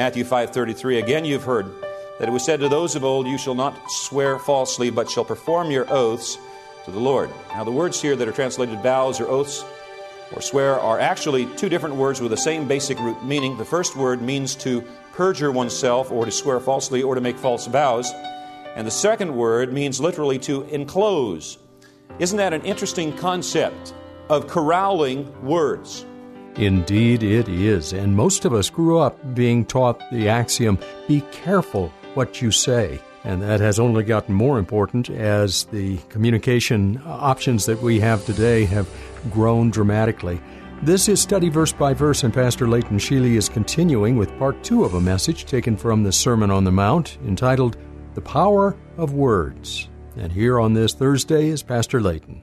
Matthew 5:33 Again you've heard that it was said to those of old you shall not swear falsely but shall perform your oaths to the Lord. Now the words here that are translated vows or oaths or swear are actually two different words with the same basic root meaning. The first word means to perjure oneself or to swear falsely or to make false vows. And the second word means literally to enclose. Isn't that an interesting concept of corralling words? Indeed, it is. And most of us grew up being taught the axiom be careful what you say. And that has only gotten more important as the communication options that we have today have grown dramatically. This is Study Verse by Verse, and Pastor Leighton Sheely is continuing with part two of a message taken from the Sermon on the Mount entitled The Power of Words. And here on this Thursday is Pastor Leighton.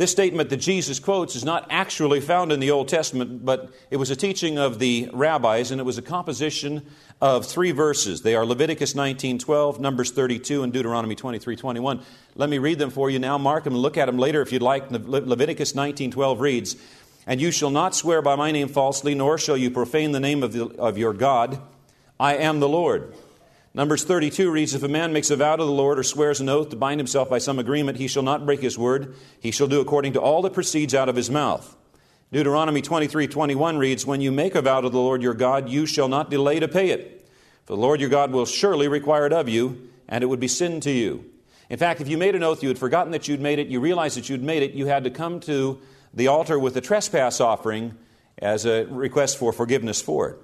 This statement that Jesus quotes is not actually found in the Old Testament, but it was a teaching of the rabbis, and it was a composition of three verses. They are Leviticus 19:12, Numbers 32, and Deuteronomy 23:21. Let me read them for you now. Mark them and look at them later if you'd like. Le- Leviticus 19:12 reads, "And you shall not swear by my name falsely, nor shall you profane the name of, the, of your God. I am the Lord." Numbers 32 reads If a man makes a vow to the Lord or swears an oath to bind himself by some agreement, he shall not break his word. He shall do according to all that proceeds out of his mouth. Deuteronomy 23 21 reads When you make a vow to the Lord your God, you shall not delay to pay it. For the Lord your God will surely require it of you, and it would be sin to you. In fact, if you made an oath, you had forgotten that you'd made it, you realized that you'd made it, you had to come to the altar with a trespass offering as a request for forgiveness for it.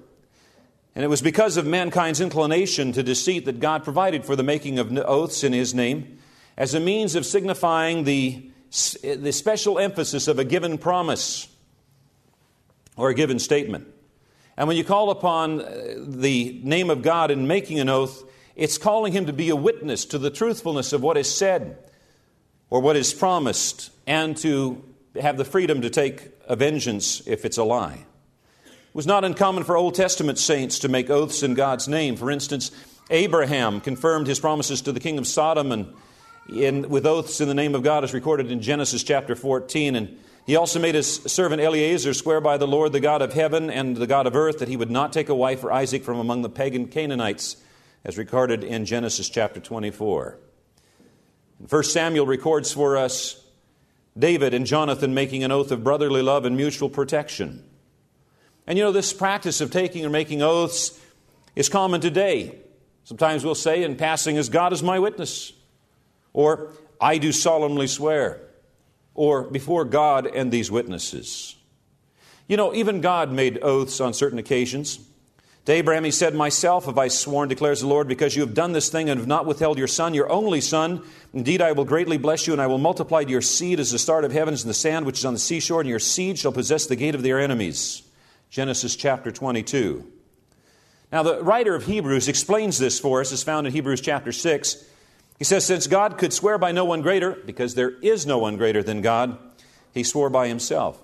And it was because of mankind's inclination to deceit that God provided for the making of oaths in His name as a means of signifying the, the special emphasis of a given promise or a given statement. And when you call upon uh, the name of God in making an oath, it's calling Him to be a witness to the truthfulness of what is said or what is promised and to have the freedom to take a vengeance if it's a lie. Was not uncommon for Old Testament saints to make oaths in God's name. For instance, Abraham confirmed his promises to the king of Sodom and in, with oaths in the name of God, as recorded in Genesis chapter 14. And he also made his servant Eliezer swear by the Lord, the God of heaven and the God of earth, that he would not take a wife for Isaac from among the pagan Canaanites, as recorded in Genesis chapter 24. 1 Samuel records for us David and Jonathan making an oath of brotherly love and mutual protection. And you know, this practice of taking or making oaths is common today. Sometimes we'll say in passing, as God is my witness, or I do solemnly swear, or before God and these witnesses. You know, even God made oaths on certain occasions. To Abraham, he said, Myself have I sworn, declares the Lord, because you have done this thing and have not withheld your son, your only son. Indeed, I will greatly bless you, and I will multiply your seed as the start of heavens and the sand which is on the seashore, and your seed shall possess the gate of their enemies. Genesis chapter 22. Now, the writer of Hebrews explains this for us, as found in Hebrews chapter 6. He says, Since God could swear by no one greater, because there is no one greater than God, he swore by himself.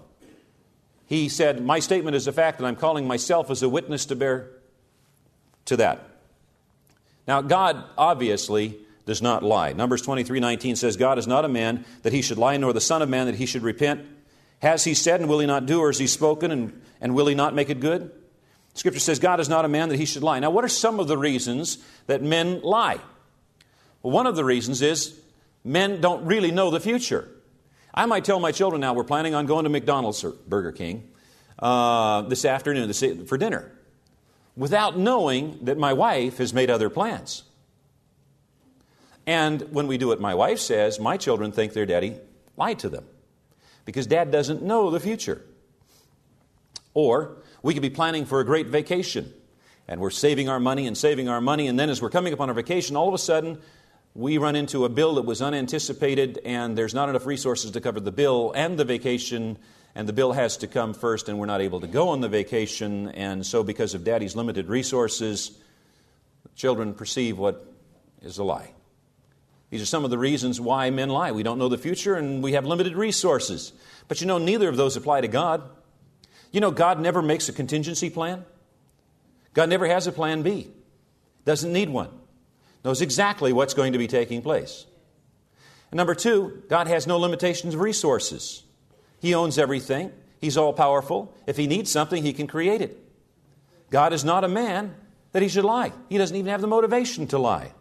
He said, My statement is a fact, and I'm calling myself as a witness to bear to that. Now, God obviously does not lie. Numbers 23 19 says, God is not a man that he should lie, nor the Son of Man that he should repent. Has he said, and will he not do, or has he spoken, and, and will he not make it good? Scripture says, God is not a man that he should lie. Now, what are some of the reasons that men lie? Well, one of the reasons is men don't really know the future. I might tell my children now we're planning on going to McDonald's or Burger King uh, this afternoon for dinner without knowing that my wife has made other plans. And when we do what my wife says, my children think their daddy lied to them because dad doesn't know the future. Or we could be planning for a great vacation and we're saving our money and saving our money, and then as we're coming upon our vacation, all of a sudden we run into a bill that was unanticipated and there's not enough resources to cover the bill and the vacation, and the bill has to come first, and we're not able to go on the vacation, and so because of daddy's limited resources, children perceive what is a lie. These are some of the reasons why men lie. We don't know the future and we have limited resources. But you know, neither of those apply to God. You know, God never makes a contingency plan. God never has a plan B, doesn't need one, knows exactly what's going to be taking place. And number two, God has no limitations of resources. He owns everything, He's all powerful. If He needs something, He can create it. God is not a man that He should lie, He doesn't even have the motivation to lie.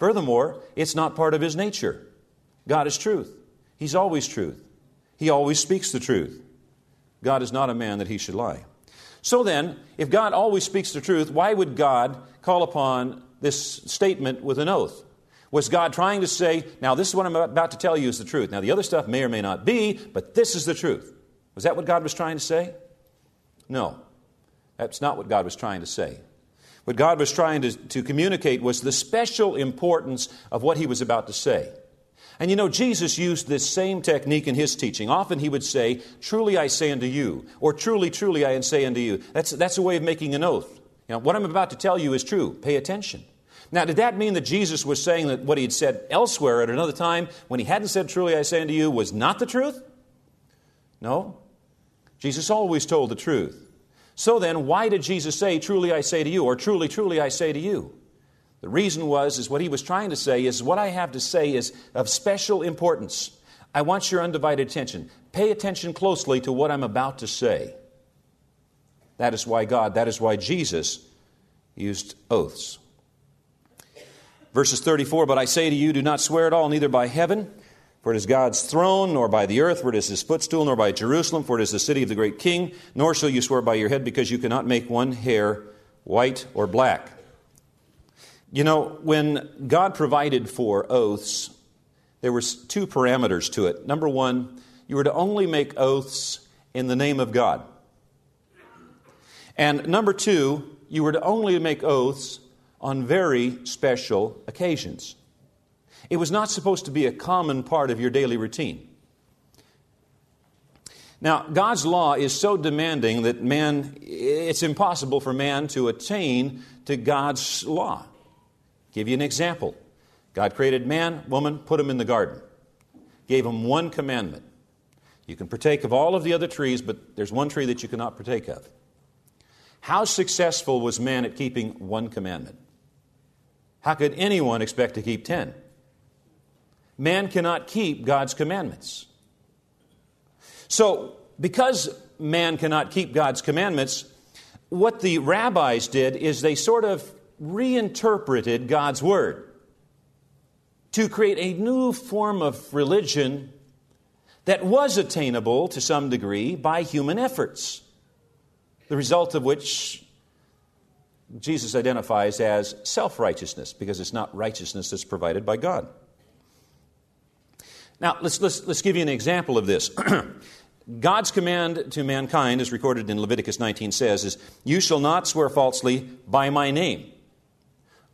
Furthermore, it's not part of His nature. God is truth, He's always truth, He always speaks the truth. God is not a man that He should lie. So then, if God always speaks the truth, why would God call upon this statement with an oath? Was God trying to say, now this is what I'm about to tell you is the truth? Now the other stuff may or may not be, but this is the truth. Was that what God was trying to say? No. That's not what God was trying to say. What God was trying to, to communicate was the special importance of what he was about to say. And you know, Jesus used this same technique in his teaching. Often he would say, Truly I say unto you, or Truly, truly I say unto you. That's, that's a way of making an oath. You know, what I'm about to tell you is true. Pay attention. Now, did that mean that Jesus was saying that what he had said elsewhere at another time, when he hadn't said, Truly I say unto you, was not the truth? No. Jesus always told the truth. So then, why did Jesus say, Truly I say to you, or Truly, truly I say to you? The reason was, is what he was trying to say is what I have to say is of special importance. I want your undivided attention. Pay attention closely to what I'm about to say. That is why God, that is why Jesus used oaths. Verses 34 But I say to you, do not swear at all, neither by heaven, for it is God's throne, nor by the earth, for it is his footstool, nor by Jerusalem, for it is the city of the great king, nor shall you swear by your head, because you cannot make one hair white or black. You know, when God provided for oaths, there were two parameters to it. Number one, you were to only make oaths in the name of God. And number two, you were to only make oaths on very special occasions. It was not supposed to be a common part of your daily routine. Now, God's law is so demanding that man, it's impossible for man to attain to God's law. Give you an example. God created man, woman, put them in the garden, gave them one commandment. You can partake of all of the other trees, but there's one tree that you cannot partake of. How successful was man at keeping one commandment? How could anyone expect to keep ten? Man cannot keep God's commandments. So, because man cannot keep God's commandments, what the rabbis did is they sort of reinterpreted God's Word to create a new form of religion that was attainable to some degree by human efforts, the result of which Jesus identifies as self righteousness because it's not righteousness that's provided by God. Now, let's, let's, let's give you an example of this. God's command to mankind, as recorded in Leviticus 19, says, is, You shall not swear falsely by my name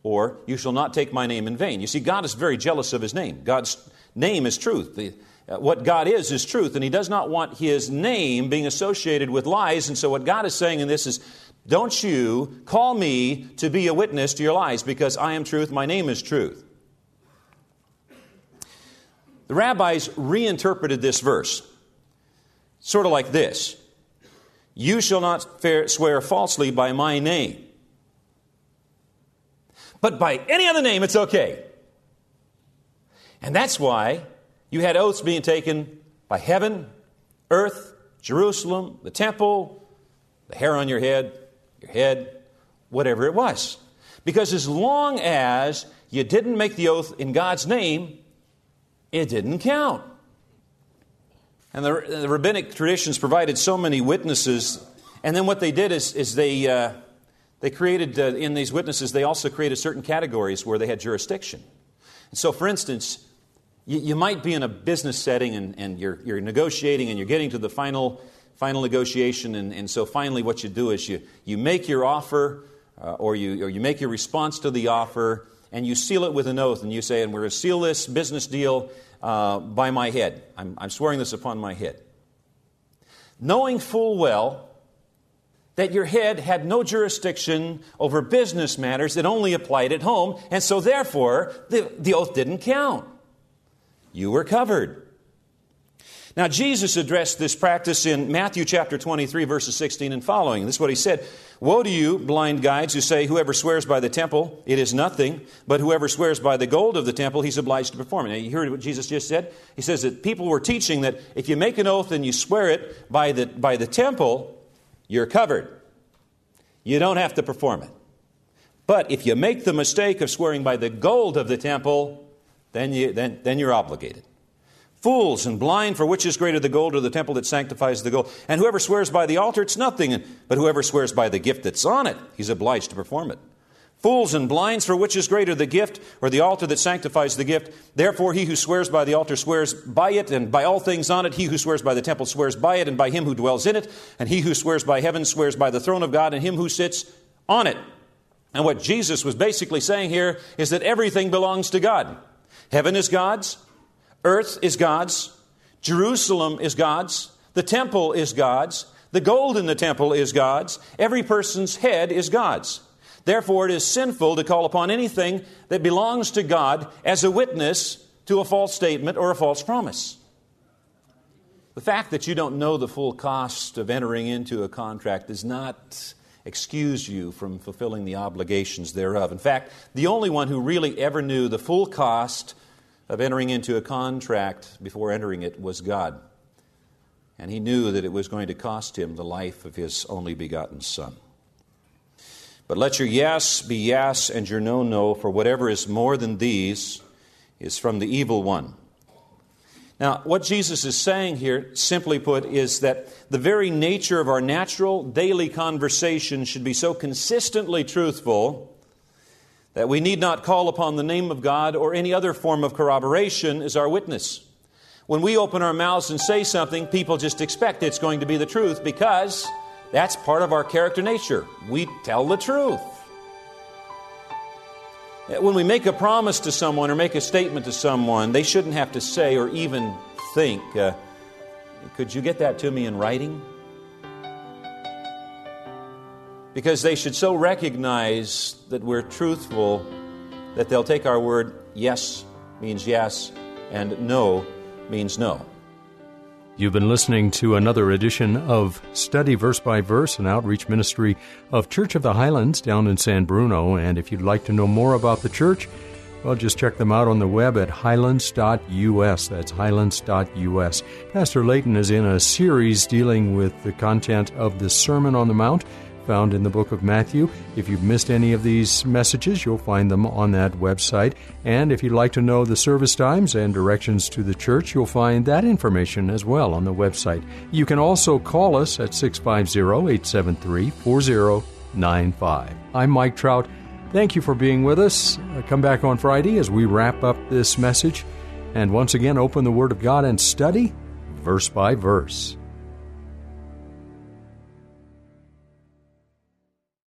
or you shall not take my name in vain. You see, God is very jealous of his name. God's name is truth. The, uh, what God is, is truth, and he does not want his name being associated with lies. And so, what God is saying in this is, don't you call me to be a witness to your lies because I am truth, my name is truth. The rabbis reinterpreted this verse sort of like this You shall not swear falsely by my name. But by any other name, it's okay. And that's why you had oaths being taken by heaven, earth, Jerusalem, the temple, the hair on your head, your head, whatever it was. Because as long as you didn't make the oath in God's name, it didn't count. And the, the rabbinic traditions provided so many witnesses. And then what they did is, is they, uh, they created, uh, in these witnesses, they also created certain categories where they had jurisdiction. And so, for instance, you, you might be in a business setting and, and you're, you're negotiating and you're getting to the final, final negotiation. And, and so, finally, what you do is you, you make your offer uh, or, you, or you make your response to the offer and you seal it with an oath. And you say, and we're going to seal this business deal uh, by my head. I'm, I'm swearing this upon my head. knowing full well that your head had no jurisdiction over business matters it only applied at home, and so therefore the, the oath didn't count. You were covered. Now, Jesus addressed this practice in Matthew chapter 23, verses 16 and following. This is what he said Woe to you, blind guides, who say, Whoever swears by the temple, it is nothing, but whoever swears by the gold of the temple, he's obliged to perform it. Now, you heard what Jesus just said? He says that people were teaching that if you make an oath and you swear it by the, by the temple, you're covered. You don't have to perform it. But if you make the mistake of swearing by the gold of the temple, then, you, then, then you're obligated. Fools and blind, for which is greater the gold or the temple that sanctifies the gold? And whoever swears by the altar, it's nothing. But whoever swears by the gift that's on it, he's obliged to perform it. Fools and blinds, for which is greater the gift or the altar that sanctifies the gift? Therefore, he who swears by the altar swears by it, and by all things on it. He who swears by the temple swears by it, and by him who dwells in it. And he who swears by heaven swears by the throne of God, and him who sits on it. And what Jesus was basically saying here is that everything belongs to God. Heaven is God's, Earth is God's, Jerusalem is God's, the temple is God's, the gold in the temple is God's, every person's head is God's. Therefore, it is sinful to call upon anything that belongs to God as a witness to a false statement or a false promise. The fact that you don't know the full cost of entering into a contract does not excuse you from fulfilling the obligations thereof. In fact, the only one who really ever knew the full cost of entering into a contract before entering it was God. And he knew that it was going to cost him the life of his only begotten Son. But let your yes be yes and your no, no, for whatever is more than these is from the evil one. Now, what Jesus is saying here, simply put, is that the very nature of our natural daily conversation should be so consistently truthful that we need not call upon the name of God or any other form of corroboration as our witness. When we open our mouths and say something, people just expect it's going to be the truth because that's part of our character nature. We tell the truth. When we make a promise to someone or make a statement to someone, they shouldn't have to say or even think, uh, Could you get that to me in writing? Because they should so recognize that we're truthful that they'll take our word yes means yes and no means no. You've been listening to another edition of Study Verse by Verse, an outreach ministry of Church of the Highlands down in San Bruno. And if you'd like to know more about the church, well, just check them out on the web at highlands.us. That's highlands.us. Pastor Layton is in a series dealing with the content of the Sermon on the Mount found in the book of Matthew. If you've missed any of these messages, you'll find them on that website. And if you'd like to know the service times and directions to the church, you'll find that information as well on the website. You can also call us at 650 873 4095. I'm Mike Trout. Thank you for being with us. Uh, come back on Friday as we wrap up this message. And once again, open the Word of God and study verse by verse.